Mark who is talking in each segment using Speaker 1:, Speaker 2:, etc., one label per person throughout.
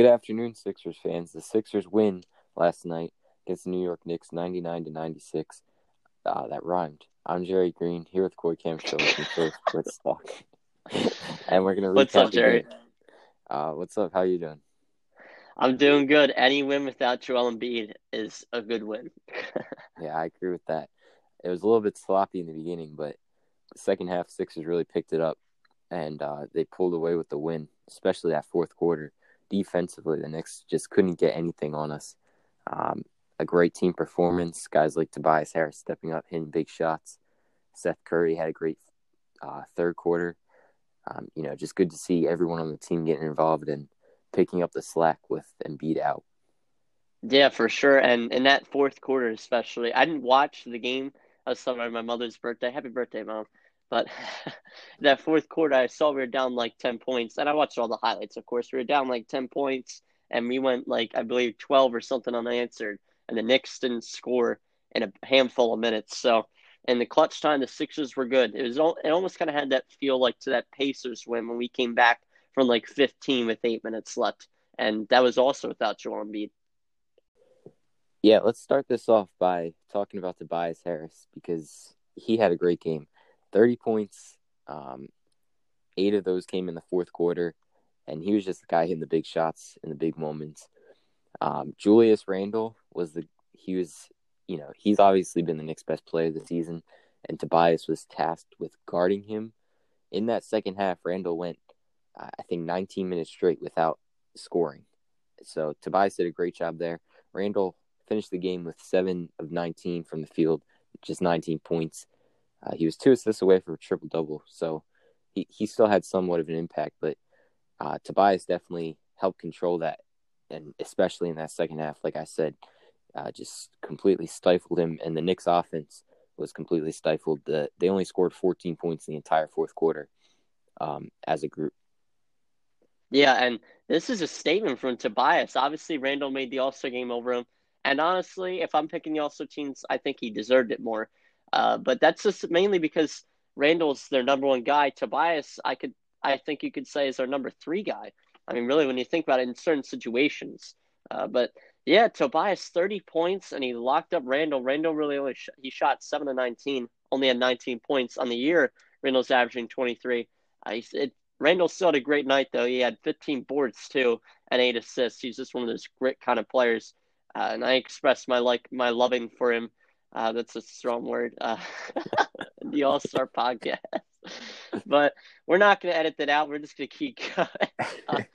Speaker 1: Good afternoon, Sixers fans. The Sixers win last night against the New York Knicks, ninety-nine to ninety-six. Uh, that rhymed. I'm Jerry Green here with Corey Camshaw from First Let's Talk, and we're gonna
Speaker 2: What's up, Jerry?
Speaker 1: Uh, what's up? How you doing?
Speaker 2: I'm doing good. Any win without Joel Embiid is a good win.
Speaker 1: Yeah, I agree with that. It was a little bit sloppy in the beginning, but the second half, Sixers really picked it up, and uh, they pulled away with the win, especially that fourth quarter. Defensively, the Knicks just couldn't get anything on us. Um, a great team performance. Guys like Tobias Harris stepping up, hitting big shots. Seth Curry had a great uh, third quarter. Um, you know, just good to see everyone on the team getting involved and picking up the slack with Embiid out.
Speaker 2: yeah, for sure. And in that fourth quarter, especially, I didn't watch the game. I was celebrating my mother's birthday. Happy birthday, mom! But that fourth quarter, I saw we were down like ten points, and I watched all the highlights. Of course, we were down like ten points, and we went like I believe twelve or something unanswered, and the Knicks didn't score in a handful of minutes. So. In the clutch time, the Sixers were good. It was it almost kind of had that feel like to that Pacers win when we came back from like 15 with eight minutes left, and that was also without Joel Embiid.
Speaker 1: Yeah, let's start this off by talking about Tobias Harris because he had a great game. 30 points, um, eight of those came in the fourth quarter, and he was just the guy hitting the big shots in the big moments. Um, Julius Randle was the, he was, you know, he's obviously been the Knicks' best player the season, and Tobias was tasked with guarding him. In that second half, Randle went, uh, I think, 19 minutes straight without scoring. So Tobias did a great job there. Randle finished the game with seven of 19 from the field, just 19 points. Uh, he was two assists away from a triple double, so he, he still had somewhat of an impact. But uh, Tobias definitely helped control that, and especially in that second half, like I said, uh, just completely stifled him. And the Knicks' offense was completely stifled. The, they only scored 14 points in the entire fourth quarter um, as a group.
Speaker 2: Yeah, and this is a statement from Tobias. Obviously, Randle made the All Star game over him, and honestly, if I'm picking the All Star teams, I think he deserved it more. Uh, but that's just mainly because Randle's their number one guy. Tobias, I could, I think you could say, is their number three guy. I mean, really, when you think about it in certain situations. Uh, but yeah, Tobias, 30 points, and he locked up Randle. Randle really only sh- he shot seven to 19, only had 19 points on the year. Randle's averaging 23. Uh, he's, it, Randle still had a great night though. He had 15 boards too and eight assists. He's just one of those grit kind of players, uh, and I express my like my loving for him. Uh, that's a strong word. Uh, the All Star podcast, but we're not going to edit that out. We're just going to keep going.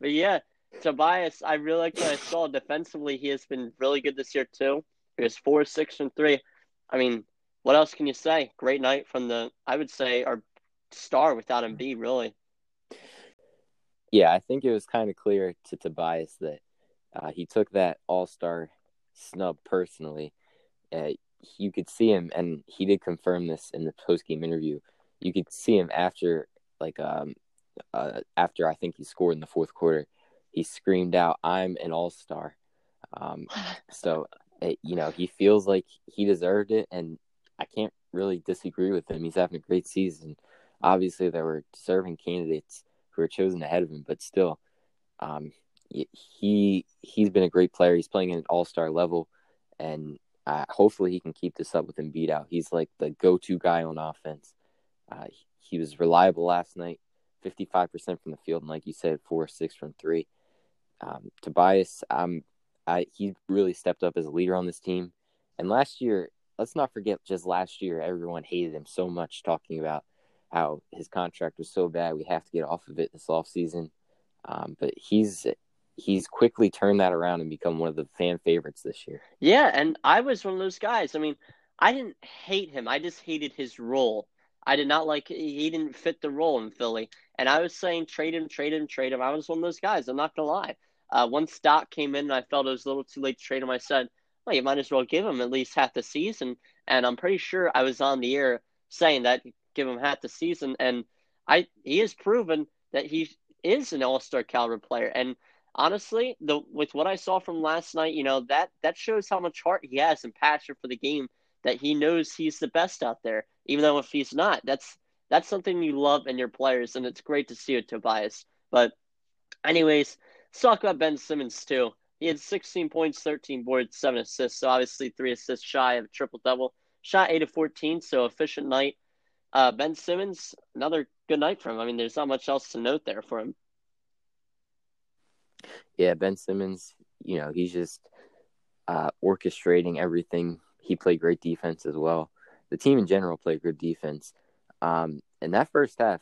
Speaker 2: But yeah, Tobias, I really like what I saw defensively. He has been really good this year too. He was four, six, and three. I mean, what else can you say? Great night from the, I would say, our star without Embiid, really.
Speaker 1: Yeah, I think it was kind of clear to Tobias that uh, he took that All Star snub personally. Uh, you could see him, and he did confirm this in the post game interview. You could see him after, like, um, uh, after I think he scored in the fourth quarter. He screamed out, "I'm an All Star." Um, so, it, you know, he feels like he deserved it, and I can't really disagree with him. He's having a great season. Obviously, there were deserving candidates who were chosen ahead of him, but still, um, he he's been a great player. He's playing at an all star level, and uh, hopefully he can keep this up with Embiid out. He's like the go to guy on offense. Uh, he was reliable last night, fifty five percent from the field, and like you said, four six from three. Um, Tobias, um, I, he really stepped up as a leader on this team. And last year, let's not forget, just last year, everyone hated him so much, talking about how his contract was so bad. We have to get off of it this offseason. Um, but he's he's quickly turned that around and become one of the fan favorites this year.
Speaker 2: Yeah, and I was one of those guys. I mean, I didn't hate him. I just hated his role. I did not like he didn't fit the role in Philly. And I was saying trade him, trade him, trade him. I was one of those guys. I'm not gonna lie. Uh, once Doc came in and I felt it was a little too late to trade him, I said, well, you might as well give him at least half the season. And I'm pretty sure I was on the air saying that give him half the season. And I he has proven that he is an all star caliber player. And honestly, the with what I saw from last night, you know, that that shows how much heart he has and passion for the game that he knows he's the best out there, even though if he's not. That's that's something you love in your players, and it's great to see it, Tobias. But anyways, let's talk about Ben Simmons too. He had 16 points, 13 boards, seven assists. So obviously three assists shy of a triple double. Shot eight of 14, so efficient night. Uh, ben Simmons, another good night for him. I mean, there's not much else to note there for him.
Speaker 1: Yeah, Ben Simmons, you know, he's just uh, orchestrating everything. He played great defense as well. The team in general played good defense. Um, in that first half,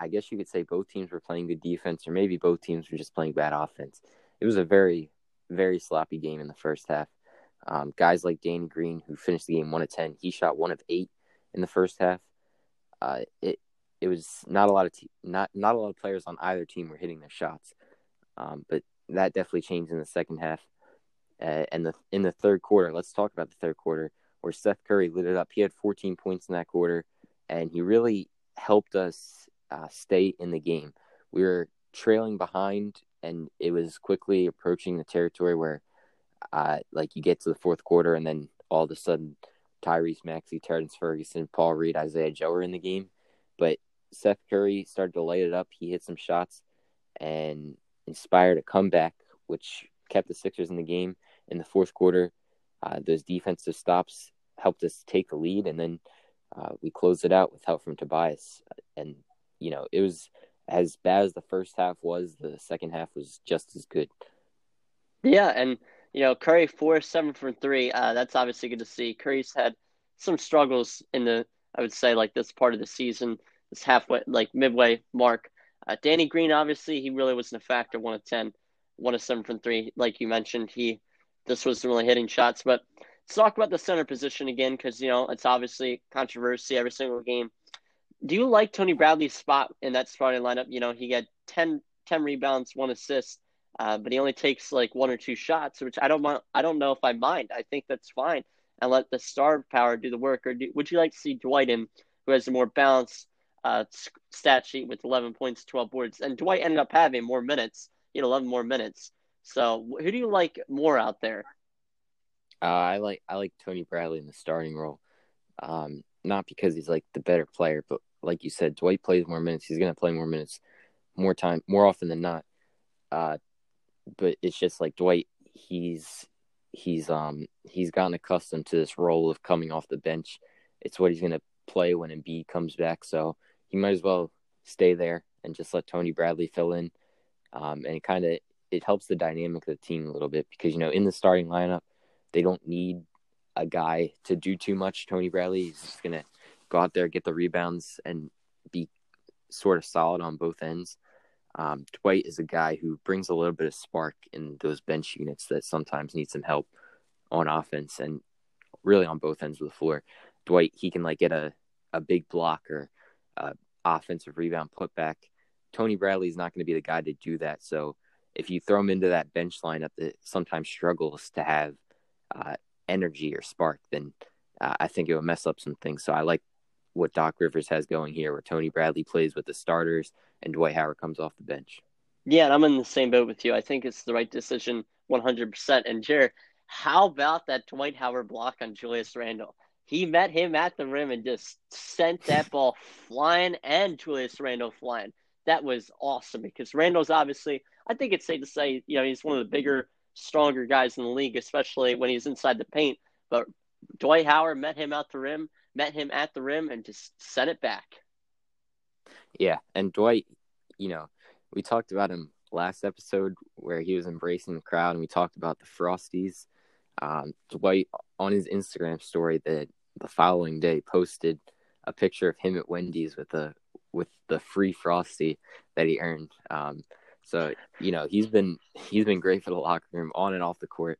Speaker 1: I guess you could say both teams were playing good defense, or maybe both teams were just playing bad offense. It was a very, very sloppy game in the first half. Um, guys like Danny Green, who finished the game one of ten, he shot one of eight in the first half. Uh, it it was not a lot of te- not not a lot of players on either team were hitting their shots, um, but that definitely changed in the second half. Uh, and the in the third quarter, let's talk about the third quarter where Seth Curry lit it up. He had 14 points in that quarter, and he really helped us uh, stay in the game. We were trailing behind, and it was quickly approaching the territory where, uh, like, you get to the fourth quarter, and then all of a sudden, Tyrese Maxey, Terrence Ferguson, Paul Reed, Isaiah Joe are in the game. But Seth Curry started to light it up. He hit some shots and inspired a comeback, which kept the Sixers in the game in the fourth quarter. Uh, those defensive stops helped us take the lead, and then uh, we closed it out with help from Tobias. And you know, it was as bad as the first half was. The second half was just as good.
Speaker 2: Yeah, and you know, Curry four seven for three. Uh, that's obviously good to see. Curry's had some struggles in the, I would say, like this part of the season, this halfway, like midway mark. Uh, Danny Green, obviously, he really wasn't a factor. One of ten, one of seven from three, like you mentioned. He this wasn't really hitting shots, but let's talk about the center position again because you know it's obviously controversy every single game. Do you like Tony Bradley's spot in that starting lineup? You know, he got 10, 10 rebounds, one assist, uh, but he only takes like one or two shots, which I don't mind. I don't know if I mind. I think that's fine, and let the star power do the work. Or do, would you like to see Dwight in, who has a more balanced uh, stat sheet with 11 points, 12 boards, and Dwight ended up having more minutes. You know, 11 more minutes. So, who do you like more out there?
Speaker 1: Uh, I like I like Tony Bradley in the starting role, um, not because he's like the better player, but like you said, Dwight plays more minutes. He's gonna play more minutes, more time, more often than not. Uh, but it's just like Dwight. He's he's um he's gotten accustomed to this role of coming off the bench. It's what he's gonna play when Embiid comes back. So he might as well stay there and just let Tony Bradley fill in. Um, and it kind of it helps the dynamic of the team a little bit because you know in the starting lineup they don't need a guy to do too much. Tony Bradley is just gonna go out there, get the rebounds, and be sort of solid on both ends. Um, Dwight is a guy who brings a little bit of spark in those bench units that sometimes need some help on offense and really on both ends of the floor. Dwight, he can like get a, a big block or a offensive rebound putback. Tony Bradley is not going to be the guy to do that. So if you throw him into that bench lineup that sometimes struggles to have uh, energy or spark, then uh, I think it would mess up some things. So I like what Doc Rivers has going here, where Tony Bradley plays with the starters and Dwight Howard comes off the bench.
Speaker 2: Yeah, and I'm in the same boat with you. I think it's the right decision 100%. And Jared, how about that Dwight Howard block on Julius Randle? He met him at the rim and just sent that ball flying and Julius Randle flying. That was awesome because Randle's obviously, I think it's safe to say, you know, he's one of the bigger, stronger guys in the league, especially when he's inside the paint. But Dwight Howard met him out the rim, met him at the rim, and just sent it back.
Speaker 1: Yeah, and Dwight, you know, we talked about him last episode where he was embracing the crowd, and we talked about the Frosties. Um, Dwight on his Instagram story that the following day posted a picture of him at Wendy's with the with the free frosty that he earned. Um, so you know he's been he's been great for the locker room on and off the court.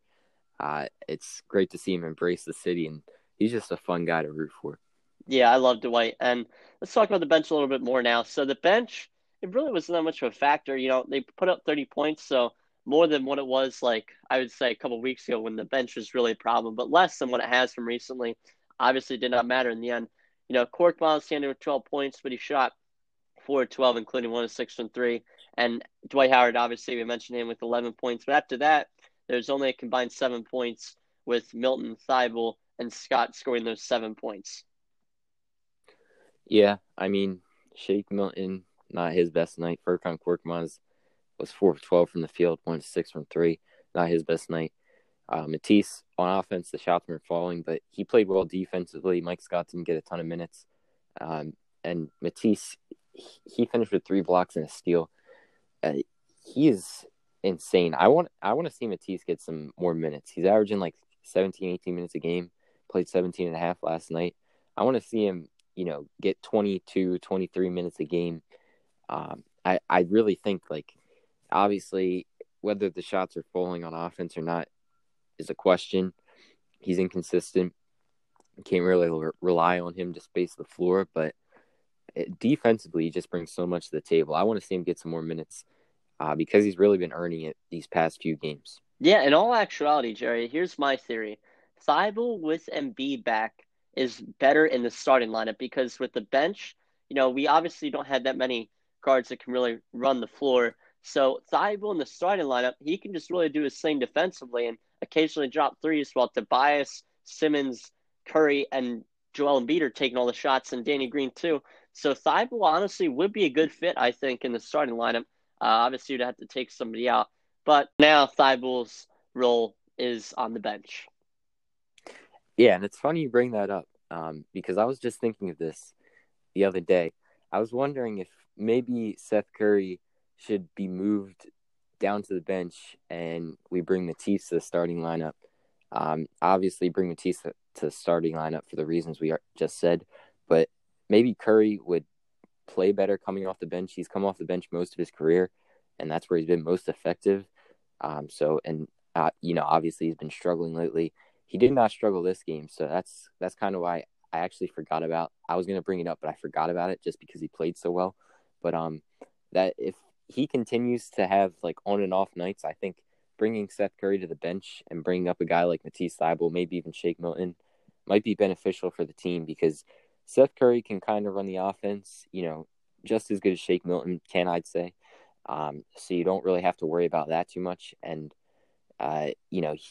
Speaker 1: Uh, it's great to see him embrace the city, and he's just a fun guy to root for.
Speaker 2: Yeah, I love Dwight. And let's talk about the bench a little bit more now. So the bench, it really wasn't that much of a factor. You know, they put up 30 points, so more than what it was like I would say a couple weeks ago when the bench was really a problem, but less than what it has from recently. Obviously, did not matter in the end. You know, Korkmaz standing with 12 points, but he shot four of 12, including one of six from three. And Dwight Howard, obviously, we mentioned him with 11 points. But after that, there's only a combined seven points with Milton, Thybulle and Scott scoring those seven points.
Speaker 1: Yeah, I mean, Shake Milton, not his best night. Furkan Korkmaz was four of twelve from the field, one six from three. Not his best night. Uh, Matisse on offense, the shots were falling, but he played well defensively. Mike Scott didn't get a ton of minutes, um, and Matisse he finished with three blocks and a steal. Uh, he is insane. I want I want to see Matisse get some more minutes. He's averaging like 17, 18 minutes a game. Played 17 and a half last night. I want to see him, you know, get 22, 23 minutes a game. Um, I I really think like obviously whether the shots are falling on offense or not is a question. He's inconsistent. Can't really re- rely on him to space the floor, but it, defensively, he just brings so much to the table. I want to see him get some more minutes uh, because he's really been earning it these past few games.
Speaker 2: Yeah, in all actuality, Jerry, here's my theory. Thybulle with Embiid back is better in the starting lineup because with the bench, you know, we obviously don't have that many guards that can really run the floor. So Thybulle in the starting lineup, he can just really do his thing defensively and occasionally drop threes while Tobias, Simmons, Curry, and Joel Embiid are taking all the shots and Danny Green too. So Thybulle honestly would be a good fit, I think, in the starting lineup. Uh, obviously, you'd have to take somebody out. But now Thybulle's role is on the bench.
Speaker 1: Yeah, and it's funny you bring that up um, because I was just thinking of this the other day. I was wondering if maybe Seth Curry should be moved down to the bench and we bring Matisse to the starting lineup. Um, obviously, bring Matisse to the starting lineup for the reasons we just said, but maybe Curry would play better coming off the bench. He's come off the bench most of his career, and that's where he's been most effective. Um, so, and uh, you know, obviously he's been struggling lately. He did not struggle this game, so that's that's kind of why I actually forgot about. I was gonna bring it up, but I forgot about it just because he played so well. But um, that if he continues to have like on and off nights, I think bringing Seth Curry to the bench and bringing up a guy like Matisse Thybulle, maybe even Shake Milton, might be beneficial for the team because Seth Curry can kind of run the offense, you know, just as good as Shake Milton can, I'd say. Um, so you don't really have to worry about that too much. And, uh, you know, he,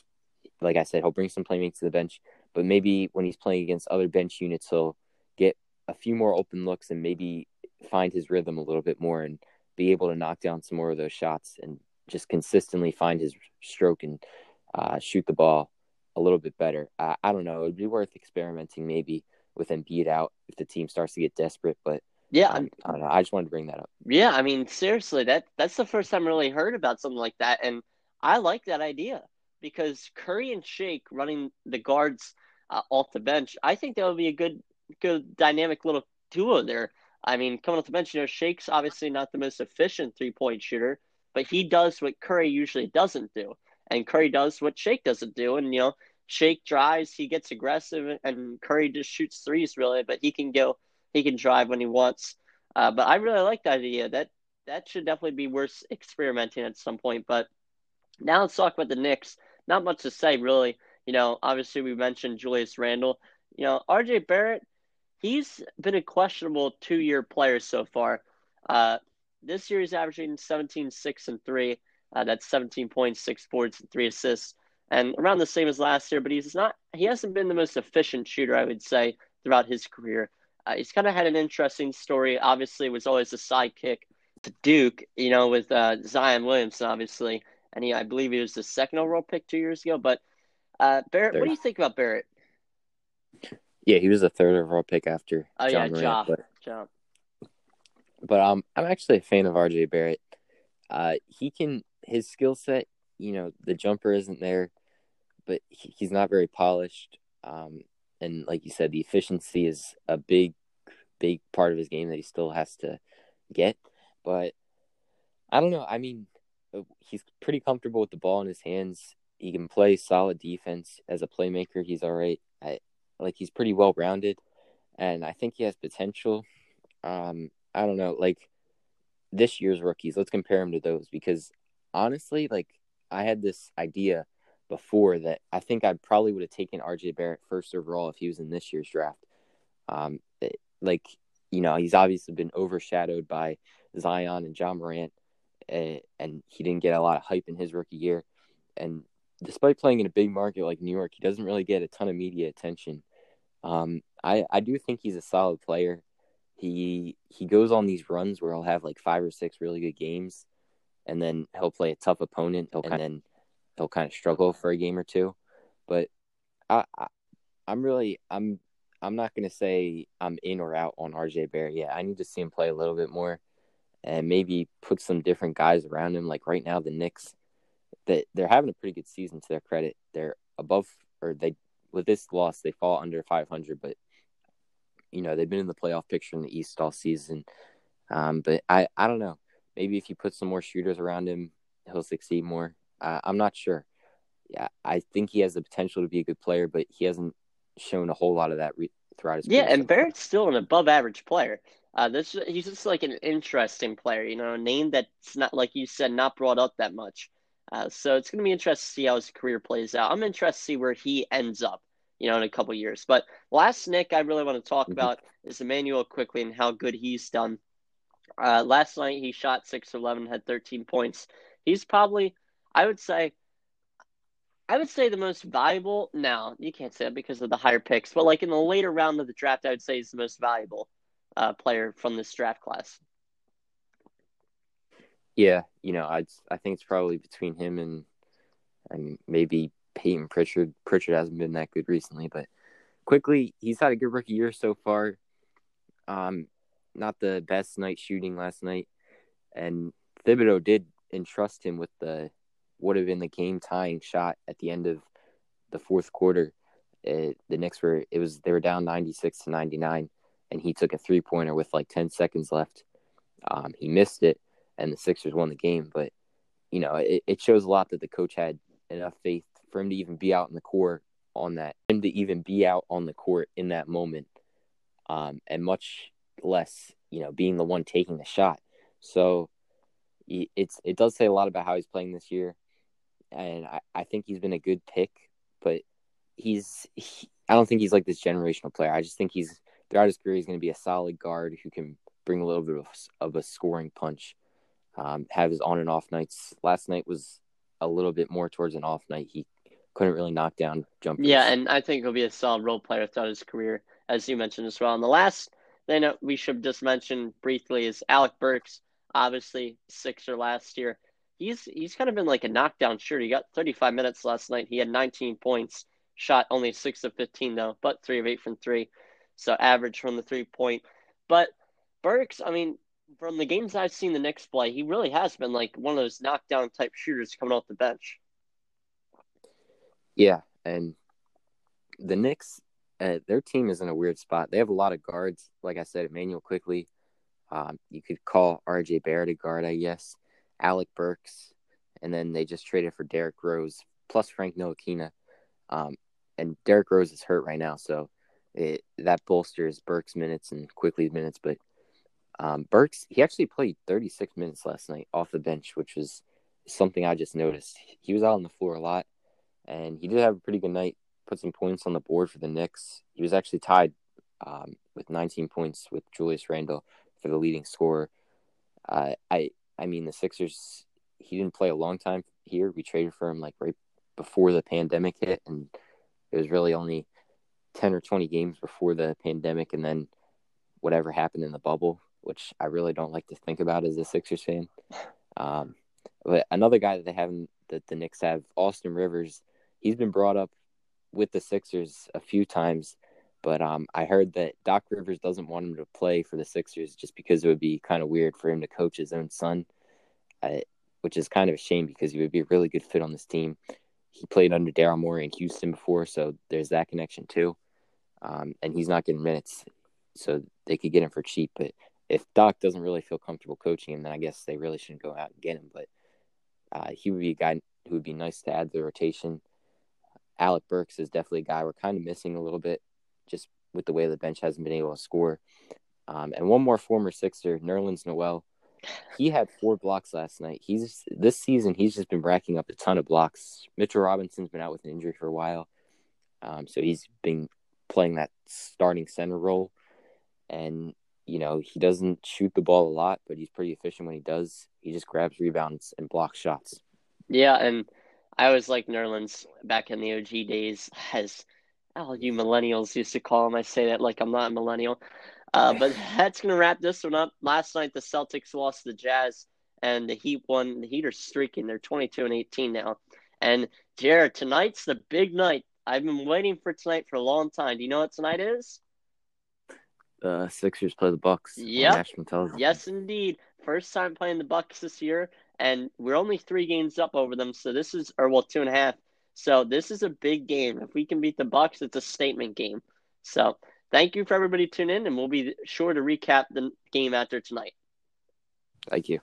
Speaker 1: like I said, he'll bring some playmates to the bench, but maybe when he's playing against other bench units, he'll get a few more open looks and maybe find his rhythm a little bit more and be able to knock down some more of those shots and just consistently find his stroke and uh, shoot the ball a little bit better. I, I don't know. It would be worth experimenting maybe with Embiid out if the team starts to get desperate. But
Speaker 2: yeah,
Speaker 1: um, I don't know. I just wanted to bring that up.
Speaker 2: Yeah, I mean, seriously, that that's the first time I really heard about something like that, and I like that idea because Curry and Shake running the guards uh, off the bench, I think that would be a good, good dynamic little duo there. I mean, coming off the bench, you know, Shake's obviously not the most efficient three point shooter, but he does what Curry usually doesn't do, and Curry does what Shake doesn't do, and you know, Shake drives, he gets aggressive, and Curry just shoots threes really, but he can go, he can drive when he wants. Uh, but I really like that idea. That that should definitely be worth experimenting at some point. But now let's talk about the Knicks. Not much to say really. You know, obviously we mentioned Julius Randle. You know, RJ Barrett, he's been a questionable two year player so far. Uh, this year he's averaging 17, 6, and 3. Uh, that's 17 points, 6 boards, and 3 assists and around the same as last year. But he's not he hasn't been the most efficient shooter, I would say, throughout his career. Uh, he's kind of had an interesting story. Obviously, was always a sidekick to Duke, you know, with uh, Zion Williamson, obviously, and he I believe he was the second overall pick two years ago. But uh, Barrett, what do you think about Barrett?
Speaker 1: Yeah, he was a third overall pick after
Speaker 2: oh,
Speaker 1: John
Speaker 2: yeah,
Speaker 1: Morant.
Speaker 2: Ja,
Speaker 1: but,
Speaker 2: ja.
Speaker 1: but um, I'm actually a fan of RJ Barrett. Uh, he can his skill set, you know, the jumper isn't there but he, he's not very polished. Um, and like you said, the efficiency is a big, big part of his game that he still has to get. But I don't know. I mean, uh, he's pretty comfortable with the ball in his hands. He can play solid defense as a playmaker. He's all right. I, like he's pretty well rounded, and I think he has potential. Um, I don't know, like this year's rookies. Let's compare him to those because honestly, like I had this idea before that I think I probably would have taken RJ Barrett first overall if he was in this year's draft. Um, it, like you know, he's obviously been overshadowed by Zion and Ja Morant, uh, and he didn't get a lot of hype in his rookie year. And despite playing in a big market like New York, he doesn't really get a ton of media attention. Um, I I do think he's a solid player. He he goes on these runs where he'll have like five or six really good games, and then he'll play a tough opponent, and kinda, then he'll kind of struggle for a game or two. But I, I I'm really I'm I'm not gonna say I'm in or out on RJ Barrett yet. I need to see him play a little bit more, and maybe put some different guys around him. Like right now, the Knicks, that they're having a pretty good season to their credit. They're above or they with this loss they fall under 500, but you know they've been in the playoff picture in the East all season. Um, but I I don't know. Maybe if you put some more shooters around him, he'll succeed more. Uh, I'm not sure. Yeah, I think he has the potential to be a good player, but he hasn't shown a whole lot of that re- throughout his.
Speaker 2: Yeah, and Barrett's still an above average player. Uh, this he's just like an interesting player, you know, a name that's not like you said, not brought up that much. Uh, so it's going to be interesting to see how his career plays out. I'm interested to see where he ends up, you know, in a couple years. But last Nick I really want to talk mm-hmm. about is Immanuel Quickley and how good he's done. Uh, last night he shot six eleven, had 13 points. He's probably, I would say, I would say the most valuable. Now you can't say that because of the higher picks, but like in the later round of the draft, I would say he's the most valuable uh, player from this draft class.
Speaker 1: Yeah, you know, I I think it's probably between him and and maybe Payton Pritchard. Pritchard hasn't been that good recently, but Quickley he's had a good rookie year so far. Um, not the best night shooting last night, and Thibodeau did entrust him with the would have been the game tying shot at the end of the fourth quarter. It, the Knicks were it was they were down ninety six to ninety nine, and he took a three pointer with like ten seconds left. Um, he missed it, and the Sixers won the game. But you know, it, it shows a lot that the coach had enough faith for him to even be out in the court on that, him to even be out on the court in that moment, um, and much less, you know, being the one taking the shot. So it's it does say a lot about how he's playing this year, and I, I think he's been a good pick, but he's he, I don't think he's like this generational player. I just think he's throughout his career he's going to be a solid guard who can bring a little bit of, of a scoring punch um, have his on and off nights. Last night was a little bit more towards an off night. He couldn't really knock down jumpers.
Speaker 2: Yeah, and I think he'll be a solid role player throughout his career, as you mentioned as well. And the last thing we should just mention briefly is Alec Burks, obviously Sixer last year. He's he's kind of been like a knockdown shooter. He got 35 minutes last night. He had 19 points, shot only six of 15 though, but three of eight from three, so average from the three point. But Burks, I mean, from the games I've seen the Knicks play, he really has been like one of those knockdown type shooters coming off the bench.
Speaker 1: Yeah, and the Knicks, uh, their team is in a weird spot. They have a lot of guards. Like I said, Immanuel Quickley. Um, you could call R.J. Barrett a guard, I guess. Alec Burks, and then they just traded for Derrick Rose plus Frank Ntilikina. Um, and Derrick Rose is hurt right now, so it, that bolsters Burks' minutes and Quickley's minutes. But um, Burks, he actually played 36 minutes last night off the bench, which was something I just noticed. He was out on the floor a lot, and he did have a pretty good night. Put some points on the board for the Knicks. He was actually tied um, with 19 points with Julius Randle for the leading scorer. Uh, I I mean the Sixers. He didn't play a long time here. We traded for him like right before the pandemic hit, and it was really only 10 or 20 games before the pandemic, and then whatever happened in the bubble which I really don't like to think about as a Sixers fan. Um, but another guy that they have that the Knicks have, Austin Rivers, he's been brought up with the Sixers a few times, but um, I heard that Doc Rivers doesn't want him to play for the Sixers just because it would be kind of weird for him to coach his own son, uh, which is kind of a shame because he would be a really good fit on this team. He played under Daryl Morey in Houston before, so there's that connection too. Um, and he's not getting minutes, so they could get him for cheap. But if Doc doesn't really feel comfortable coaching him, then I guess they really shouldn't go out and get him. But uh, he would be a guy who would be nice to add to the rotation. Alec Burks is definitely a guy we're kind of missing a little bit, just with the way the bench hasn't been able to score. Um, and one more former Sixer, Nerlens Noel. He had four blocks last night. He's this season he's just been racking up a ton of blocks. Mitchell Robinson's been out with an injury for a while, um, so he's been playing that starting center role. And you know, he doesn't shoot the ball a lot, but he's pretty efficient when he does. He just grabs rebounds and blocks shots.
Speaker 2: Yeah, and I always like Nerlens back in the OG days, as all you millennials used to call him. I say that like I'm not a millennial. Uh, but that's going to wrap this one up. Last night, the Celtics lost the Jazz and the Heat won. The Heat are streaking. They're 22 and 18 now. And Jared, tonight's the big night. I've been waiting for tonight for a long time. Do you know what tonight is?
Speaker 1: Uh, Sixers play the Bucks.
Speaker 2: Yep. Yes, indeed. First time playing the Bucks this year, and we're only three games up over them. So this is, or well, two and a half. So this is a big game. If we can beat the Bucks, it's a statement game. So thank you for everybody tuning in, and we'll be sure to recap the game after tonight.
Speaker 1: Thank you.